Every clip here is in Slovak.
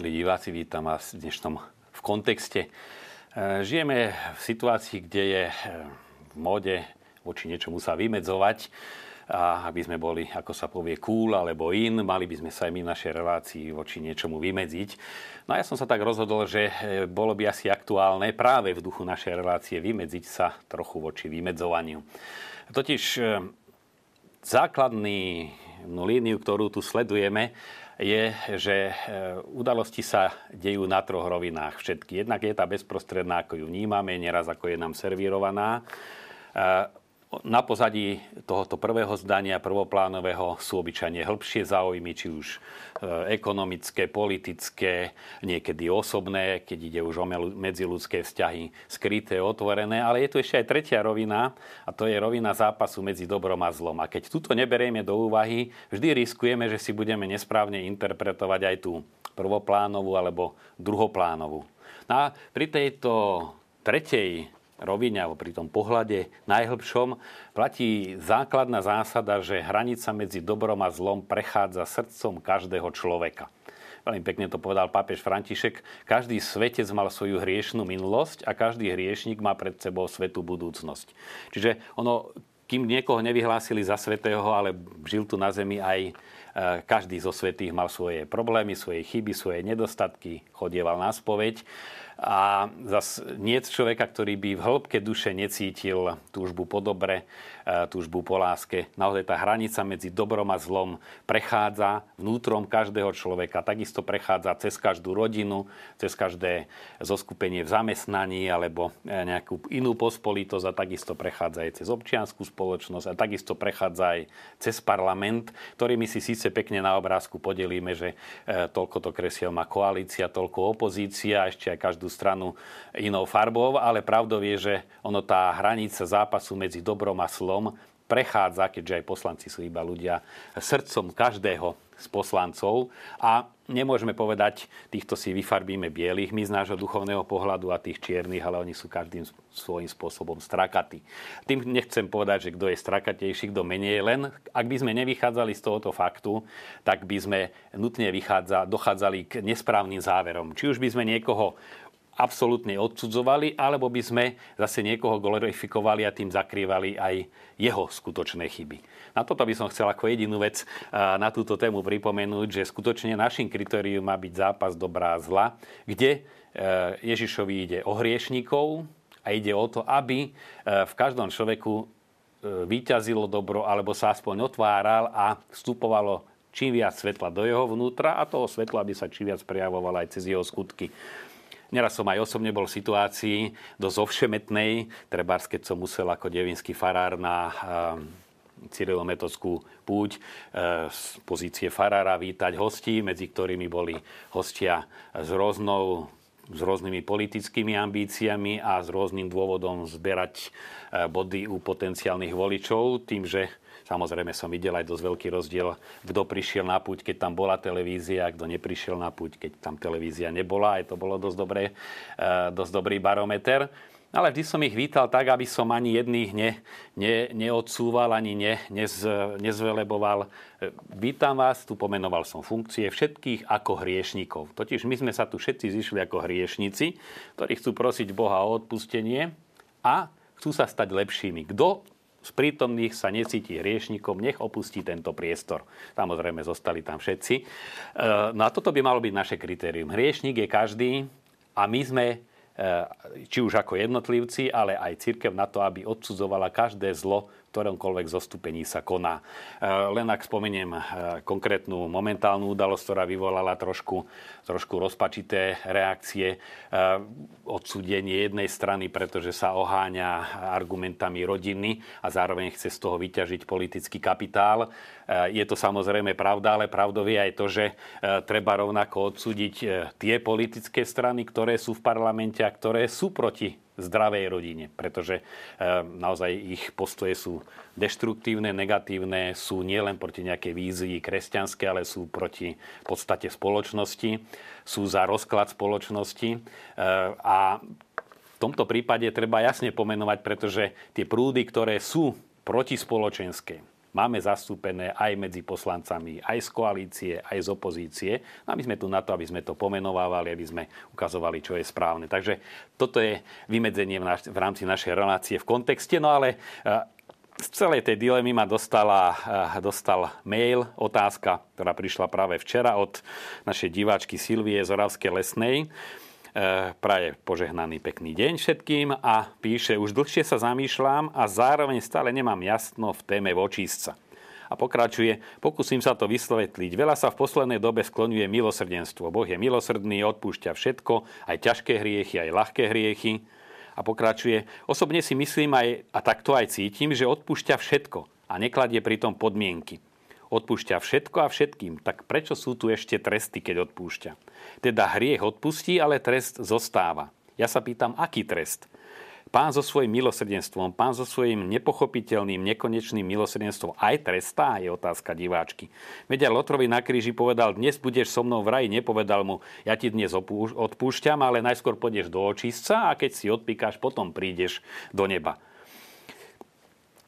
Milí diváci, vítam vás v dnešnom v kontexte. E, žijeme v situácii, kde je e, v móde voči niečomu sa vymedzovať. A aby sme boli, ako sa povie, cool alebo in, mali by sme sa aj my v našej relácii voči niečomu vymedziť. No a ja som sa tak rozhodol, že e, bolo by asi aktuálne práve v duchu našej relácie vymedziť sa trochu voči vymedzovaniu. Totiž základný líniu, ktorú tu sledujeme, je, že e, udalosti sa dejú na troch rovinách všetky. Jednak je tá bezprostredná, ako ju vnímame, neraz ako je nám servírovaná. Na pozadí tohoto prvého zdania, prvoplánového, sú obyčajne hĺbšie záujmy, či už e, ekonomické, politické, niekedy osobné, keď ide už o medziludské vzťahy skryté, otvorené. Ale je tu ešte aj tretia rovina, a to je rovina zápasu medzi dobrom a zlom. A keď túto neberieme do úvahy, vždy riskujeme, že si budeme nesprávne interpretovať aj tú prvoplánovú alebo druhoplánovú. No a pri tejto tretej rovine alebo pri tom pohľade najhlbšom platí základná zásada, že hranica medzi dobrom a zlom prechádza srdcom každého človeka. Veľmi pekne to povedal pápež František. Každý svetec mal svoju hriešnú minulosť a každý hriešnik má pred sebou svetú budúcnosť. Čiže ono, kým niekoho nevyhlásili za svetého, ale žil tu na zemi aj každý zo svetých mal svoje problémy, svoje chyby, svoje nedostatky, chodieval na spoveď. A zase nie človeka, ktorý by v hĺbke duše necítil túžbu po dobre, e, túžbu po láske. Naozaj tá hranica medzi dobrom a zlom prechádza vnútrom každého človeka. Takisto prechádza cez každú rodinu, cez každé zoskupenie v zamestnaní alebo e, nejakú inú pospolitosť a takisto prechádza aj cez občianskú spoločnosť a takisto prechádza aj cez parlament, ktorými si síce pekne na obrázku podelíme, že e, toľko to kresiel má koalícia, toľko opozícia, ešte aj každú stranu inou farbou, ale pravdou je, že ono tá hranica zápasu medzi dobrom a slom prechádza, keďže aj poslanci sú iba ľudia, srdcom každého z poslancov a nemôžeme povedať, týchto si vyfarbíme bielých, my z nášho duchovného pohľadu a tých čiernych, ale oni sú každým svojím spôsobom strakatí. Tým nechcem povedať, že kto je strakatejší, kto menej, len ak by sme nevychádzali z tohoto faktu, tak by sme nutne vychádza, dochádzali k nesprávnym záverom. Či už by sme niekoho absolútne odsudzovali, alebo by sme zase niekoho glorifikovali a tým zakrývali aj jeho skutočné chyby. Na toto by som chcel ako jedinú vec na túto tému pripomenúť, že skutočne našim kritérium má byť zápas dobrá a zla, kde e, Ježišovi ide o hriešnikov a ide o to, aby e, v každom človeku e, vyťazilo dobro alebo sa aspoň otváral a vstupovalo čím viac svetla do jeho vnútra a toho svetla by sa čím viac prejavovalo aj cez jeho skutky. Neraz som aj osobne bol v situácii dosť ovšemetnej, trebárs keď som musel ako devinský farár na eh, cyrilometodskú púť eh, z pozície farára vítať hostí, medzi ktorými boli hostia s rôznou s rôznymi politickými ambíciami a s rôznym dôvodom zberať eh, body u potenciálnych voličov, tým, že Samozrejme som videl aj dosť veľký rozdiel, kto prišiel na púť, keď tam bola televízia, kto neprišiel na púť, keď tam televízia nebola. Aj to bolo dosť, dobré, e, dosť dobrý barometer. Ale vždy som ich vítal tak, aby som ani jedných ne, ne, neodsúval, ani ne, nez, nezveleboval. E, vítam vás, tu pomenoval som funkcie všetkých ako hriešnikov. Totiž my sme sa tu všetci zišli ako hriešnici, ktorí chcú prosiť Boha o odpustenie a chcú sa stať lepšími. Kto z prítomných sa necíti hriešnikom, nech opustí tento priestor. Samozrejme, zostali tam všetci. E, no a toto by malo byť naše kritérium. Hriešnik je každý a my sme e, či už ako jednotlivci, ale aj církev na to, aby odsudzovala každé zlo, ktoromkoľvek zostupení sa koná. E, len ak spomeniem e, konkrétnu momentálnu udalosť, ktorá vyvolala trošku, trošku rozpačité reakcie, e, odsúdenie jednej strany, pretože sa oháňa argumentami rodiny a zároveň chce z toho vyťažiť politický kapitál. Je to samozrejme pravda, ale pravdou je aj to, že treba rovnako odsúdiť tie politické strany, ktoré sú v parlamente a ktoré sú proti zdravej rodine, pretože eh, naozaj ich postoje sú deštruktívne, negatívne, sú nielen proti nejakej vízii kresťanskej, ale sú proti podstate spoločnosti, sú za rozklad spoločnosti eh, a v tomto prípade treba jasne pomenovať, pretože tie prúdy, ktoré sú protispoločenské, máme zastúpené aj medzi poslancami, aj z koalície, aj z opozície. No a my sme tu na to, aby sme to pomenovávali, aby sme ukazovali, čo je správne. Takže toto je vymedzenie v, naš- v rámci našej relácie v kontexte. No ale z celej tej dilemy ma dostala, dostal mail, otázka, ktorá prišla práve včera od našej diváčky Silvie z Oravskej Lesnej. E, praje požehnaný pekný deň všetkým a píše, už dlhšie sa zamýšľam a zároveň stále nemám jasno v téme vočísca. A pokračuje, pokúsim sa to vysvetliť. Veľa sa v poslednej dobe skloňuje milosrdenstvo. Boh je milosrdný, odpúšťa všetko, aj ťažké hriechy, aj ľahké hriechy. A pokračuje, osobne si myslím aj, a takto aj cítim, že odpúšťa všetko a nekladie pritom podmienky odpúšťa všetko a všetkým, tak prečo sú tu ešte tresty, keď odpúšťa? Teda hriech odpustí, ale trest zostáva. Ja sa pýtam, aký trest? Pán so svojím milosrdenstvom, pán so svojím nepochopiteľným, nekonečným milosrdenstvom aj trestá, je otázka diváčky. Vedia Lotrovi na kríži povedal, dnes budeš so mnou v raji, nepovedal mu, ja ti dnes odpúšťam, ale najskôr pôjdeš do očistca a keď si odpíkáš, potom prídeš do neba.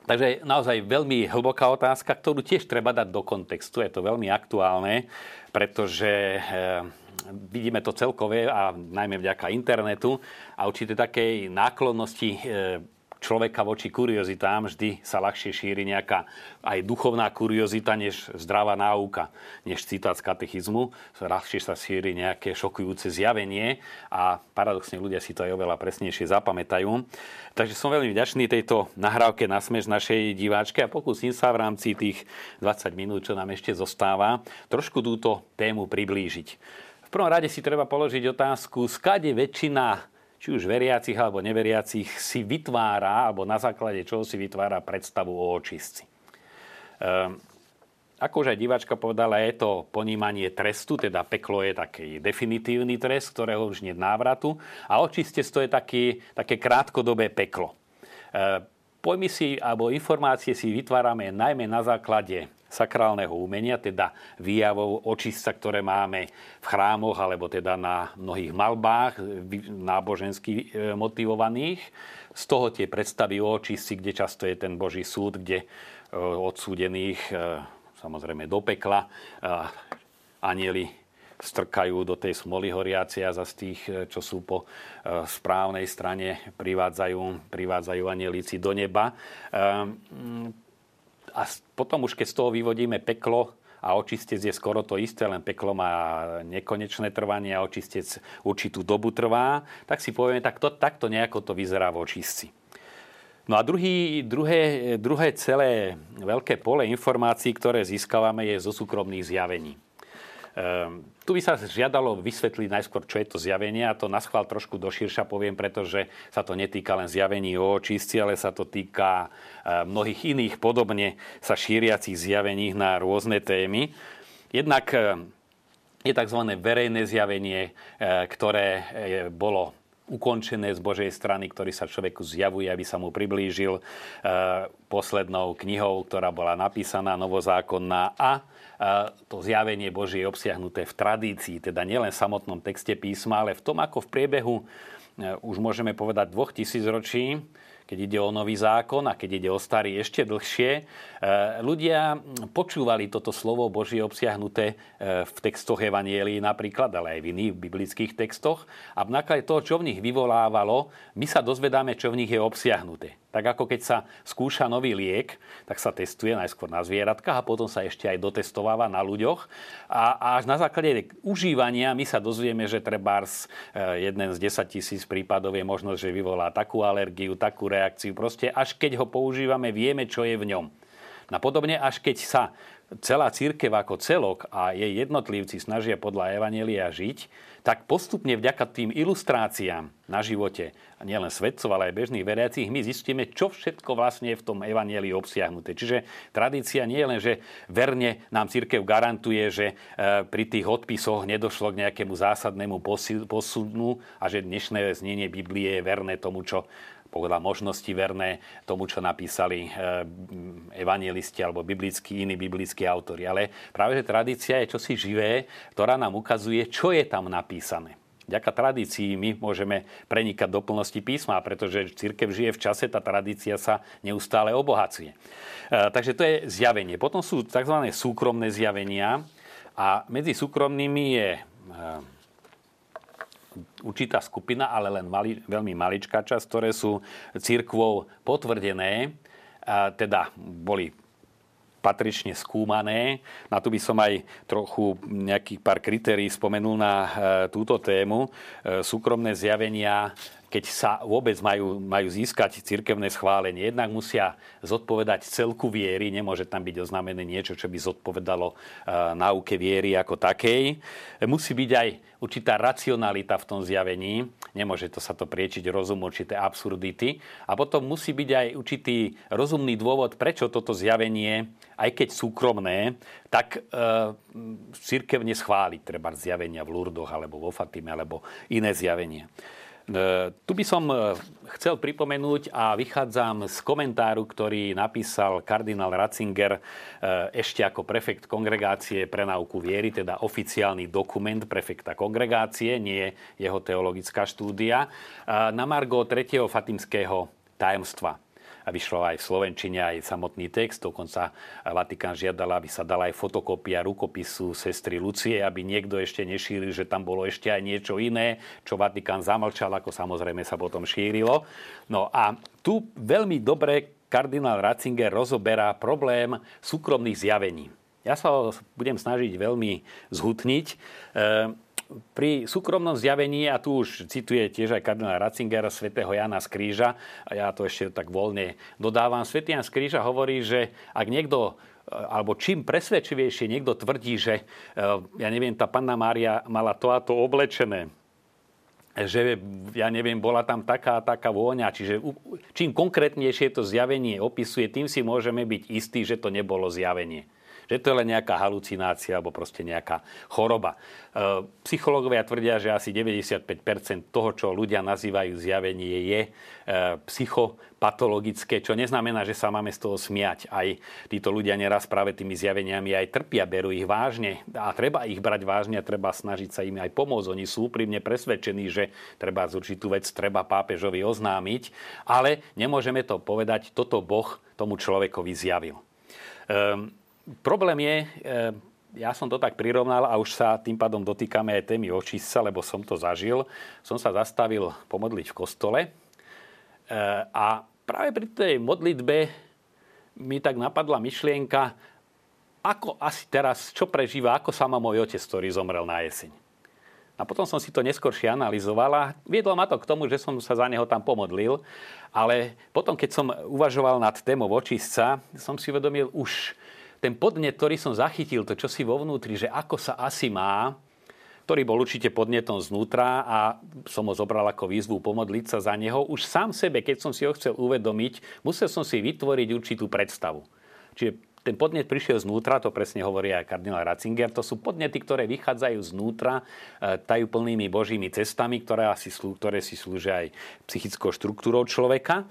Takže naozaj veľmi hlboká otázka, ktorú tiež treba dať do kontextu. Je to veľmi aktuálne, pretože eh, vidíme to celkové a najmä vďaka internetu a určite takej náklonnosti eh, človeka voči kuriozitám vždy sa ľahšie šíri nejaká aj duchovná kuriozita, než zdravá náuka, než citát z katechizmu. Ľahšie sa šíri nejaké šokujúce zjavenie a paradoxne ľudia si to aj oveľa presnejšie zapamätajú. Takže som veľmi vďačný tejto nahrávke na smež našej diváčke a pokúsim sa v rámci tých 20 minút, čo nám ešte zostáva, trošku túto tému priblížiť. V prvom rade si treba položiť otázku, skade väčšina či už veriacich alebo neveriacich, si vytvára, alebo na základe čoho si vytvára predstavu o očistci. Ehm, ako už aj diváčka povedala, je to ponímanie trestu, teda peklo je taký definitívny trest, ktorého už nie návratu a očistec to je taký, také krátkodobé peklo. Ehm, pojmy si alebo informácie si vytvárame najmä na základe sakrálneho umenia, teda výjavov očistca, ktoré máme v chrámoch alebo teda na mnohých malbách nábožensky e, motivovaných. Z toho tie predstavy o očistci, kde často je ten Boží súd, kde e, odsúdených e, samozrejme do pekla anieli strkajú do tej smoly horiacia a za z tých, čo sú po správnej strane, privádzajú, privádzajú anielici do neba a potom už keď z toho vyvodíme peklo a očistec je skoro to isté, len peklo má nekonečné trvanie a očistec určitú dobu trvá, tak si povieme, tak to, takto nejako to vyzerá v očistci. No a druhý, druhé, druhé celé veľké pole informácií, ktoré získavame, je zo súkromných zjavení. Ehm, tu by sa žiadalo vysvetliť najskôr, čo je to zjavenie a to na schvál trošku doširša poviem, pretože sa to netýka len zjavení o očistci, ale sa to týka ehm, mnohých iných podobne sa šíriacich zjavení na rôzne témy. Jednak ehm, je tzv. verejné zjavenie, ktoré bolo ukončené z Božej strany, ktorý sa človeku zjavuje, aby sa mu priblížil poslednou knihou, ktorá bola napísaná, novozákonná a to zjavenie Božie je obsiahnuté v tradícii, teda nielen v samotnom texte písma, ale v tom, ako v priebehu, e, už môžeme povedať, dvoch tisíc ročí, keď ide o nový zákon a keď ide o starý ešte dlhšie, e, ľudia počúvali toto slovo Božie obsiahnuté e, v textoch Evanielii napríklad, ale aj v iných biblických textoch. A v toho, čo v nich vyvolávalo, my sa dozvedáme, čo v nich je obsiahnuté. Tak ako keď sa skúša nový liek, tak sa testuje najskôr na zvieratkách a potom sa ešte aj dotestováva na ľuďoch. A, a až na základe užívania my sa dozvieme, že trebárs e, jeden z 10 tisíc prípadov je možnosť, že vyvolá takú alergiu, takú reakciu. Proste až keď ho používame, vieme, čo je v ňom. A podobne, až keď sa celá církev ako celok a jej jednotlivci snažia podľa Evanelia žiť, tak postupne vďaka tým ilustráciám na živote, a nielen svedcov, ale aj bežných veriacich, my zistíme, čo všetko vlastne je v tom evangelii obsiahnuté. Čiže tradícia nie je len, že verne nám církev garantuje, že e, pri tých odpisoch nedošlo k nejakému zásadnému posunu a že dnešné znenie Biblie je verné tomu, čo podľa možnosti verné tomu, čo napísali eh, evangelisti alebo biblickí, iní biblickí autori. Ale práve, že tradícia je čosi živé, ktorá nám ukazuje, čo je tam napísané. vďaka tradícii my môžeme prenikať do plnosti písma, pretože církev žije v čase, tá tradícia sa neustále obohacuje. E, takže to je zjavenie. Potom sú tzv. súkromné zjavenia a medzi súkromnými je e, určitá skupina, ale len mali, veľmi maličká časť, ktoré sú církvou potvrdené, teda boli patrične skúmané. Na tu by som aj trochu nejakých pár kritérií spomenul na e, túto tému. E, súkromné zjavenia keď sa vôbec majú, majú získať cirkevné schválenie. Jednak musia zodpovedať celku viery, nemôže tam byť oznámené niečo, čo by zodpovedalo uh, náuke viery ako takej. Musí byť aj určitá racionalita v tom zjavení, nemôže to sa to priečiť rozum, určité absurdity. A potom musí byť aj určitý rozumný dôvod, prečo toto zjavenie, aj keď súkromné, tak uh, cirkevne schváliť, treba zjavenia v Lurdoch, alebo vo Fatime, alebo iné zjavenie. E, tu by som e, chcel pripomenúť a vychádzam z komentáru, ktorý napísal kardinál Ratzinger e, ešte ako prefekt kongregácie pre náuku viery, teda oficiálny dokument prefekta kongregácie, nie jeho teologická štúdia, na Margo 3. fatimského tajomstva a vyšlo aj v Slovenčine aj samotný text. Dokonca Vatikán žiadal, aby sa dala aj fotokópia rukopisu sestry Lucie, aby niekto ešte nešíril, že tam bolo ešte aj niečo iné, čo Vatikán zamlčal, ako samozrejme sa potom šírilo. No a tu veľmi dobre kardinál Ratzinger rozoberá problém súkromných zjavení. Ja sa ho budem snažiť veľmi zhutniť. Pri súkromnom zjavení, a tu už cituje tiež aj kardinál Ratzinger, svätého Jana z Kríža, a ja to ešte tak voľne dodávam, svätý Jan z Kríža hovorí, že ak niekto alebo čím presvedčivejšie niekto tvrdí, že e, ja neviem, tá panna Mária mala to a to oblečené, že ja neviem, bola tam taká a taká vôňa. Čiže čím konkrétnejšie to zjavenie opisuje, tým si môžeme byť istí, že to nebolo zjavenie že to je len nejaká halucinácia alebo proste nejaká choroba. E, psychológovia tvrdia, že asi 95% toho, čo ľudia nazývajú zjavenie, je e, psychopatologické, čo neznamená, že sa máme z toho smiať. Aj títo ľudia neraz práve tými zjaveniami aj trpia, berú ich vážne a treba ich brať vážne a treba snažiť sa im aj pomôcť. Oni sú úprimne presvedčení, že treba z určitú vec treba pápežovi oznámiť, ale nemôžeme to povedať, toto Boh tomu človekovi zjavil. Um, problém je, e, ja som to tak prirovnal a už sa tým pádom dotýkame aj témy očistca, lebo som to zažil. Som sa zastavil pomodliť v kostole e, a práve pri tej modlitbe mi tak napadla myšlienka, ako asi teraz, čo prežíva, ako sa má môj otec, ktorý zomrel na jeseň. A potom som si to neskôršie analyzoval a viedlo ma to k tomu, že som sa za neho tam pomodlil. Ale potom, keď som uvažoval nad témou očistca, som si uvedomil už ten podnet, ktorý som zachytil, to čo si vo vnútri, že ako sa asi má, ktorý bol určite podnetom znútra a som ho zobral ako výzvu pomodliť sa za neho. Už sám sebe, keď som si ho chcel uvedomiť, musel som si vytvoriť určitú predstavu. Čiže ten podnet prišiel znútra, to presne hovorí aj kardinál Ratzinger, to sú podnety, ktoré vychádzajú znútra e, tajúplnými božími cestami, ktoré, asi, ktoré si slúžia aj psychickou štruktúrou človeka.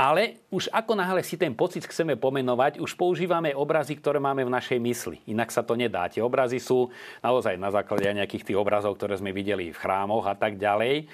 Ale už ako náhle si ten pocit chceme pomenovať, už používame obrazy, ktoré máme v našej mysli. Inak sa to nedá. Tie obrazy sú naozaj na základe nejakých tých obrazov, ktoré sme videli v chrámoch a tak ďalej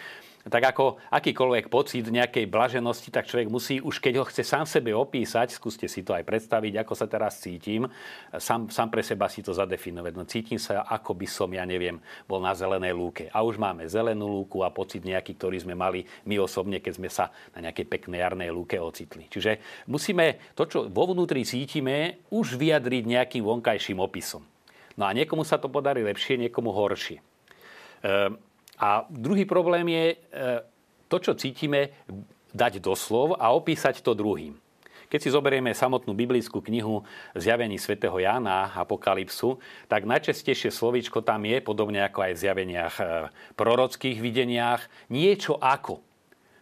tak ako akýkoľvek pocit nejakej blaženosti, tak človek musí, už keď ho chce sám sebe opísať, skúste si to aj predstaviť, ako sa teraz cítim, sám, sám pre seba si to zadefinovať. No cítim sa, ako by som, ja neviem, bol na zelenej lúke. A už máme zelenú lúku a pocit nejaký, ktorý sme mali my osobne, keď sme sa na nejakej peknej jarnej lúke ocitli. Čiže musíme to, čo vo vnútri cítime, už vyjadriť nejakým vonkajším opisom. No a niekomu sa to podarí lepšie, niekomu horšie. Ehm, a druhý problém je e, to, čo cítime, dať do slov a opísať to druhým. Keď si zoberieme samotnú biblickú knihu Zjavení svätého Jána, Apokalypsu, tak najčastejšie slovíčko tam je, podobne ako aj v zjaveniach e, prorockých videniach, niečo ako.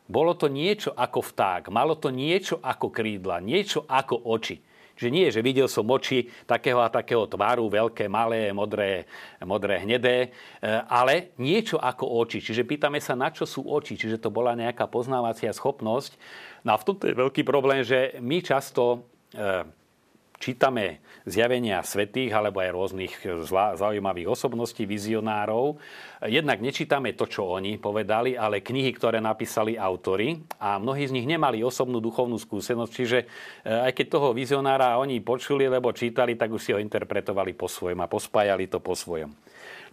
Bolo to niečo ako vták, malo to niečo ako krídla, niečo ako oči. Čiže nie, že videl som oči takého a takého tvaru, veľké, malé, modré, modré, hnedé, e, ale niečo ako oči. Čiže pýtame sa, na čo sú oči. Čiže to bola nejaká poznávacia schopnosť. No a v tomto je veľký problém, že my často e, čítame zjavenia svetých alebo aj rôznych zaujímavých osobností, vizionárov. Jednak nečítame to, čo oni povedali, ale knihy, ktoré napísali autory a mnohí z nich nemali osobnú duchovnú skúsenosť, čiže e, aj keď toho vizionára oni počuli, lebo čítali, tak už si ho interpretovali po svojom a pospájali to po svojom.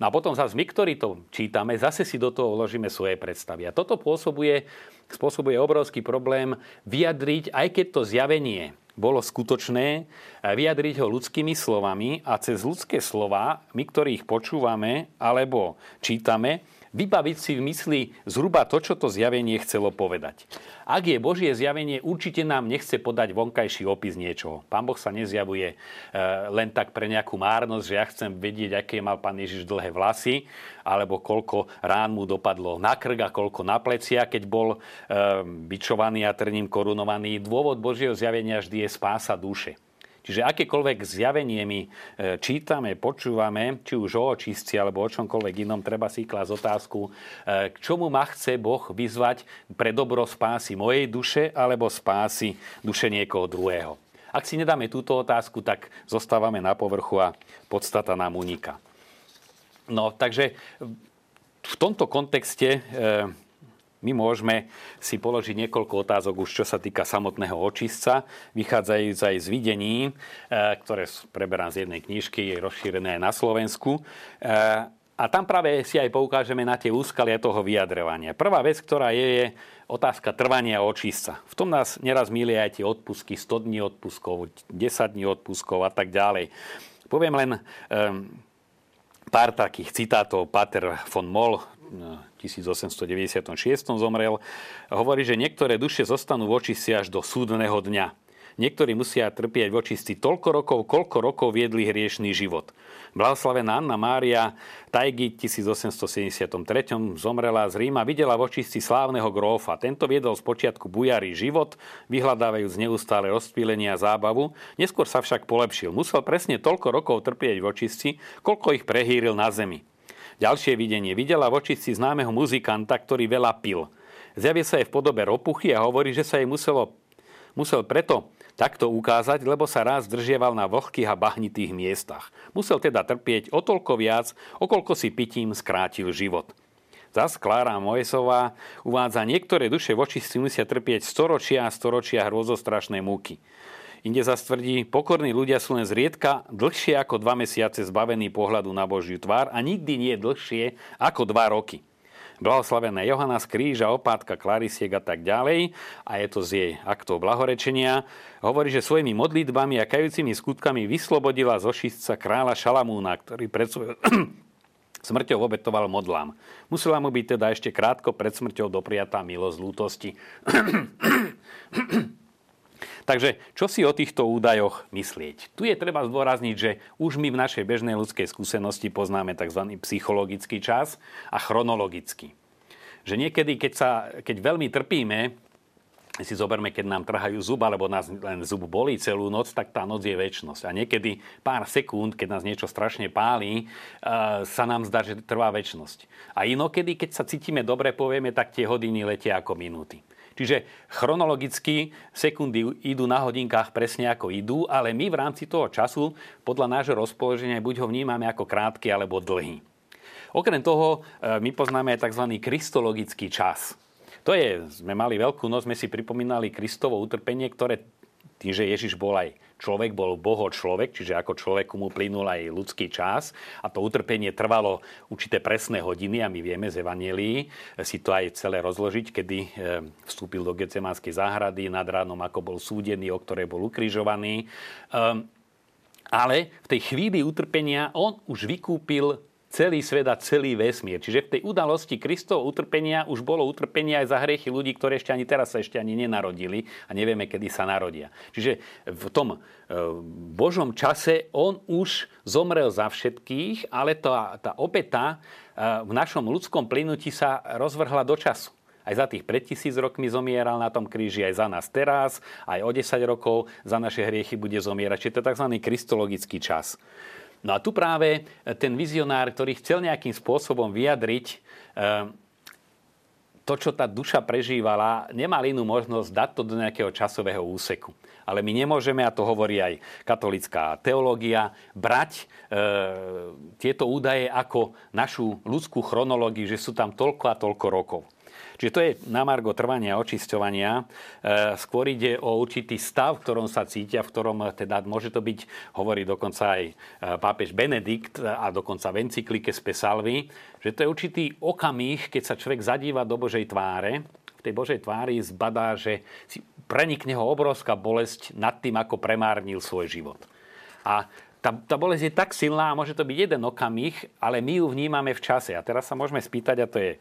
No a potom zase my, ktorí to čítame, zase si do toho vložíme svoje predstavy. A toto pôsobuje, spôsobuje obrovský problém vyjadriť, aj keď to zjavenie bolo skutočné, vyjadriť ho ľudskými slovami a cez ľudské slova, my, ktorých počúvame alebo čítame, vybaviť si v mysli zhruba to, čo to zjavenie chcelo povedať. Ak je Božie zjavenie, určite nám nechce podať vonkajší opis niečoho. Pán Boh sa nezjavuje e, len tak pre nejakú márnosť, že ja chcem vedieť, aké mal pán Ježiš dlhé vlasy, alebo koľko rán mu dopadlo na krk a koľko na plecia, keď bol e, bičovaný a trním korunovaný. Dôvod Božieho zjavenia vždy je spása duše. Čiže akékoľvek zjavenie my e, čítame, počúvame, či už o očistci alebo o čomkoľvek inom, treba si klásť otázku, e, k čomu ma chce Boh vyzvať pre dobro spásy mojej duše alebo spásy duše niekoho druhého. Ak si nedáme túto otázku, tak zostávame na povrchu a podstata nám uniká. No, takže v tomto kontexte e, my môžeme si položiť niekoľko otázok už, čo sa týka samotného očistca, vychádzajúc aj z videní, e, ktoré preberám z jednej knižky, je rozšírené aj na Slovensku. E, a tam práve si aj poukážeme na tie úskalia toho vyjadrovania. Prvá vec, ktorá je, je otázka trvania očistca. V tom nás neraz milie aj tie odpusky, 100 dní odpuskov, 10 dní odpuskov a tak ďalej. Poviem len um, pár takých citátov. Pater von Moll, 1896 zomrel, hovorí, že niektoré duše zostanú v očistci až do súdneho dňa. Niektorí musia trpieť v očistci toľko rokov, koľko rokov viedli hriešný život. Blahoslavená Anna Mária Tajgi 1873 zomrela z Ríma, videla v očistci slávneho grófa. Tento viedol z počiatku bujarý život, vyhľadávajúc neustále rozpílenia a zábavu. Neskôr sa však polepšil. Musel presne toľko rokov trpieť v očistci, koľko ich prehýril na zemi. Ďalšie videnie. Videla v očistci známeho muzikanta, ktorý veľa pil. Zjavie sa jej v podobe ropuchy a hovorí, že sa jej muselo, musel preto takto ukázať, lebo sa raz zdržieval na vlhkých a bahnitých miestach. Musel teda trpieť o toľko viac, okolko si pitím skrátil život. Zas Klára Mojesová uvádza, niektoré duše v očistci musia trpieť storočia a storočia hrôzostrašné múky. Inde zase tvrdí, pokorní ľudia sú len zriedka dlhšie ako dva mesiace zbavení pohľadu na Božiu tvár a nikdy nie dlhšie ako dva roky. Blahoslavená Johana z kríža, opátka, klarisiek a tak ďalej, a je to z jej aktov blahorečenia, hovorí, že svojimi modlitbami a kajúcimi skutkami vyslobodila zo šistca kráľa Šalamúna, ktorý pred svojou smrťou obetoval modlám. Musela mu byť teda ešte krátko pred smrťou dopriatá milosť lútosti. Takže čo si o týchto údajoch myslieť? Tu je treba zdôrazniť, že už my v našej bežnej ľudskej skúsenosti poznáme tzv. psychologický čas a chronologický. Že niekedy, keď, sa, keď veľmi trpíme, si zoberme, keď nám trhajú zub, alebo nás len zub bolí celú noc, tak tá noc je väčnosť. A niekedy pár sekúnd, keď nás niečo strašne pálí, uh, sa nám zdá, že trvá väčnosť. A inokedy, keď sa cítime dobre, povieme, tak tie hodiny letia ako minúty. Čiže chronologicky sekundy idú na hodinkách presne ako idú, ale my v rámci toho času podľa nášho rozpoloženia buď ho vnímame ako krátky alebo dlhý. Okrem toho e, my poznáme aj tzv. kristologický čas. To je, sme mali veľkú noc, sme si pripomínali Kristovo utrpenie, ktoré tým, že Ježiš bol aj človek, bol boho človek, čiže ako človeku mu plynul aj ľudský čas a to utrpenie trvalo určité presné hodiny a my vieme z Evanielii si to aj celé rozložiť, kedy e, vstúpil do Getsemanskej záhrady nad ránom, ako bol súdený, o ktorej bol ukrižovaný. Ehm, ale v tej chvíli utrpenia on už vykúpil celý svet a celý vesmír. Čiže v tej udalosti Kristovho utrpenia už bolo utrpenie aj za hriechy ľudí, ktoré ešte ani teraz sa ešte ani nenarodili a nevieme, kedy sa narodia. Čiže v tom e, Božom čase on už zomrel za všetkých, ale tá, tá obeta e, v našom ľudskom plynutí sa rozvrhla do času. Aj za tých pred tisíc rokmi zomieral na tom kríži, aj za nás teraz, aj o 10 rokov za naše hriechy bude zomierať. Čiže to je tzv. kristologický čas. No a tu práve ten vizionár, ktorý chcel nejakým spôsobom vyjadriť eh, to, čo tá duša prežívala, nemal inú možnosť dať to do nejakého časového úseku. ale my nemôžeme, a to hovorí aj katolická teológia, brať e, tieto údaje ako našu ľudskú chronológiu, že sú tam toľko a toľko rokov. Čiže to je na margo trvania a očisťovania. E, skôr ide o určitý stav, v ktorom sa cítia, v ktorom teda môže to byť, hovorí dokonca aj e, pápež Benedikt a dokonca v encyklike Spesalvi, že to je určitý okamih, keď sa človek zadíva do Božej tváre, v tej Božej tvári zbadá, že si prenikne ho obrovská bolesť nad tým, ako premárnil svoj život. A tá, tá bolesť je tak silná a môže to byť jeden okamih, ale my ju vnímame v čase. A teraz sa môžeme spýtať, a to je e,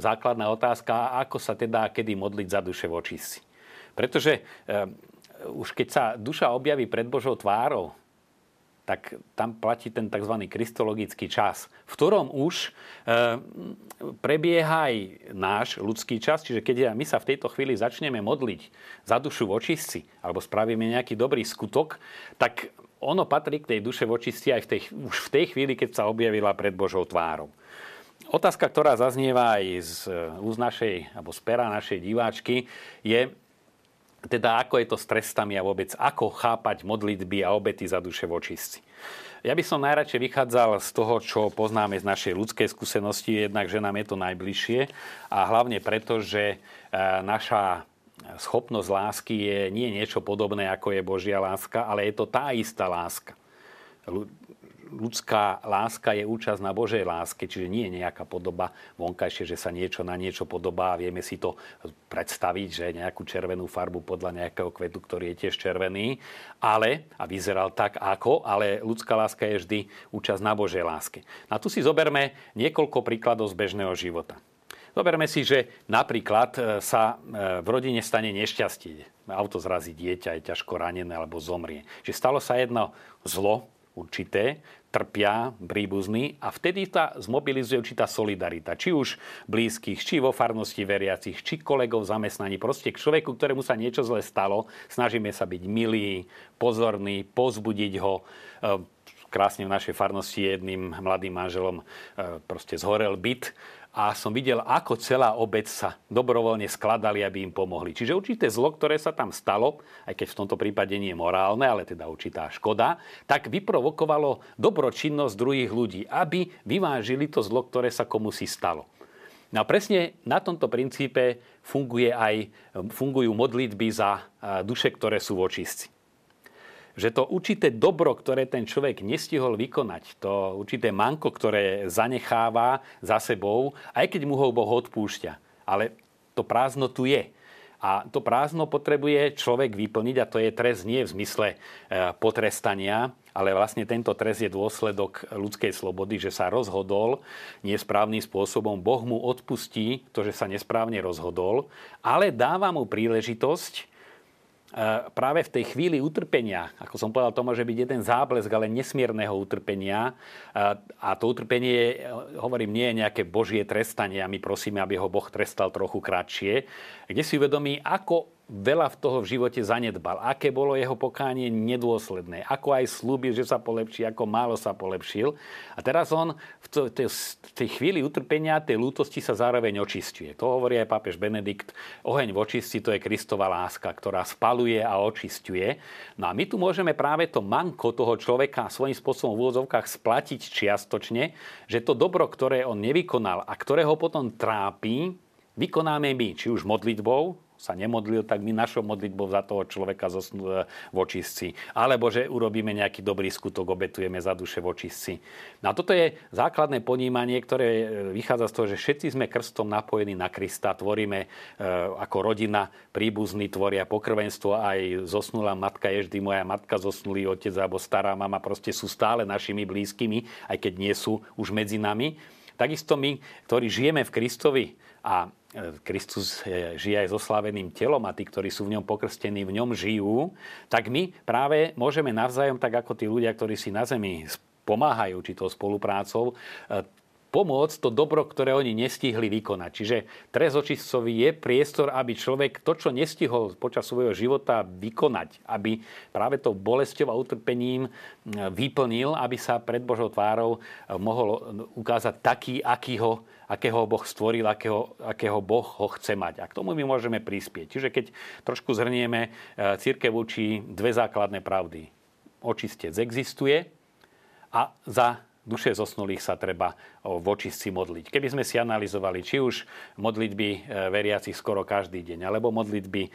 základná otázka, ako sa teda kedy modliť za duše v očistci. Pretože e, už keď sa duša objaví pred Božou tvárou, tak tam platí ten tzv. kristologický čas, v ktorom už e, prebieha aj náš ľudský čas, čiže keď my sa v tejto chvíli začneme modliť za dušu v očistci, alebo spravíme nejaký dobrý skutok, tak ono patrí k tej duše vočisti aj v tej, už v tej chvíli, keď sa objavila pred Božou tvárou. Otázka, ktorá zaznieva aj z úz našej, alebo z pera našej diváčky, je teda ako je to s trestami a vôbec ako chápať modlitby a obety za duše vočistci. Ja by som najradšej vychádzal z toho, čo poznáme z našej ľudskej skúsenosti, jednak, že nám je to najbližšie a hlavne preto, že e, naša schopnosť lásky je nie niečo podobné, ako je Božia láska, ale je to tá istá láska. Ľudská láska je účasť na Božej láske, čiže nie je nejaká podoba vonkajšie, že sa niečo na niečo podobá a vieme si to predstaviť, že nejakú červenú farbu podľa nejakého kvetu, ktorý je tiež červený, ale, a vyzeral tak ako, ale ľudská láska je vždy účasť na Božej láske. A tu si zoberme niekoľko príkladov z bežného života. Zoberme si, že napríklad e, sa e, v rodine stane nešťastie. Auto zrazí dieťa, je ťažko ranené alebo zomrie. Že stalo sa jedno zlo určité, trpia príbuzní a vtedy sa zmobilizuje určitá solidarita. Či už blízkych, či vo farnosti veriacich, či kolegov zamestnaní. Proste k človeku, ktorému sa niečo zle stalo, snažíme sa byť milí, pozorní, pozbudiť ho. E, krásne v našej farnosti jedným mladým manželom proste zhorel byt a som videl, ako celá obec sa dobrovoľne skladali, aby im pomohli. Čiže určité zlo, ktoré sa tam stalo, aj keď v tomto prípade nie je morálne, ale teda určitá škoda, tak vyprovokovalo dobročinnosť druhých ľudí, aby vyvážili to zlo, ktoré sa komu stalo. No a presne na tomto princípe funguje aj, fungujú modlitby za duše, ktoré sú v očistci že to určité dobro, ktoré ten človek nestihol vykonať, to určité manko, ktoré zanecháva za sebou, aj keď mu ho Boh odpúšťa. Ale to prázdno tu je. A to prázdno potrebuje človek vyplniť a to je trest nie v zmysle e, potrestania, ale vlastne tento trest je dôsledok ľudskej slobody, že sa rozhodol nesprávnym spôsobom. Boh mu odpustí to, že sa nesprávne rozhodol, ale dáva mu príležitosť práve v tej chvíli utrpenia, ako som povedal, to môže byť jeden záblesk, ale nesmierneho utrpenia. E, a to utrpenie, e, hovorím, nie je nejaké božie trestanie a my prosíme, aby ho Boh trestal trochu kratšie, kde si uvedomí, ako veľa v toho v živote zanedbal, aké bolo jeho pokánie nedôsledné, ako aj slúbil, že sa polepší, ako málo sa polepšil. A teraz on v tej chvíli utrpenia, tej lútosti sa zároveň očistuje. To hovorí aj pápež Benedikt. Oheň v očisti to je Kristova láska, ktorá spaluje a očistuje. No a my tu môžeme práve to manko toho človeka svojím spôsobom v úvodzovkách splatiť čiastočne, že to dobro, ktoré on nevykonal a ktoré ho potom trápi, vykonáme my, či už modlitbou, sa nemodlil, tak my našou modlitbou za toho človeka e, v očistci. Alebo že urobíme nejaký dobrý skutok, obetujeme za duše v očistci. No a toto je základné ponímanie, ktoré e, vychádza z toho, že všetci sme krstom napojení na Krista, tvoríme e, ako rodina, príbuzní tvoria pokrvenstvo, aj zosnulá matka je vždy moja matka, zosnulý otec alebo stará mama proste sú stále našimi blízkymi, aj keď nie sú už medzi nami. Takisto my, ktorí žijeme v Kristovi a Kristus žije aj so slaveným telom a tí, ktorí sú v ňom pokrstení, v ňom žijú, tak my práve môžeme navzájom, tak ako tí ľudia, ktorí si na zemi pomáhajú či to spoluprácou, pomôcť to dobro, ktoré oni nestihli vykonať. Čiže trest je priestor, aby človek to, čo nestihol počas svojho života vykonať, aby práve tou bolesťou a utrpením vyplnil, aby sa pred Božou tvárou mohol ukázať taký, aký ho akého Boh stvoril, akého, akého Boh ho chce mať. A k tomu my môžeme prispieť. Čiže keď trošku zhrnieme, e, církev učí dve základné pravdy. Očistec existuje a za duše zosnulých sa treba v očistci modliť. Keby sme si analyzovali, či už modlitby e, veriacich skoro každý deň, alebo modlitby, e,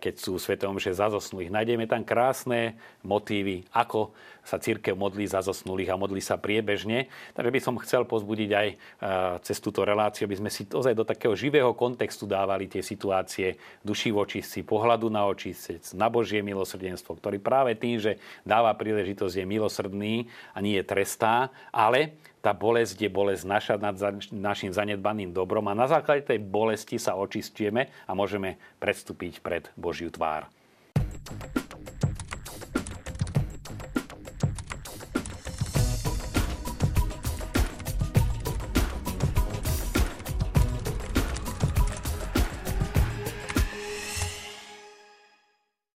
keď sú svetom že za zosnulých, nájdeme tam krásne motívy, ako sa církev modlí za zosnulých a modlí sa priebežne. Takže by som chcel pozbudiť aj e, cez túto reláciu, aby sme si ozaj do takého živého kontextu dávali tie situácie duši v očistci, pohľadu na očistec, na Božie milosrdenstvo, ktorý práve tým, že dáva príležitosť, je milosrdný a nie je trestá, ale tá bolesť je bolesť naša nad našim zanedbaným dobrom a na základe tej bolesti sa očistujeme a môžeme predstúpiť pred Božiu tvár.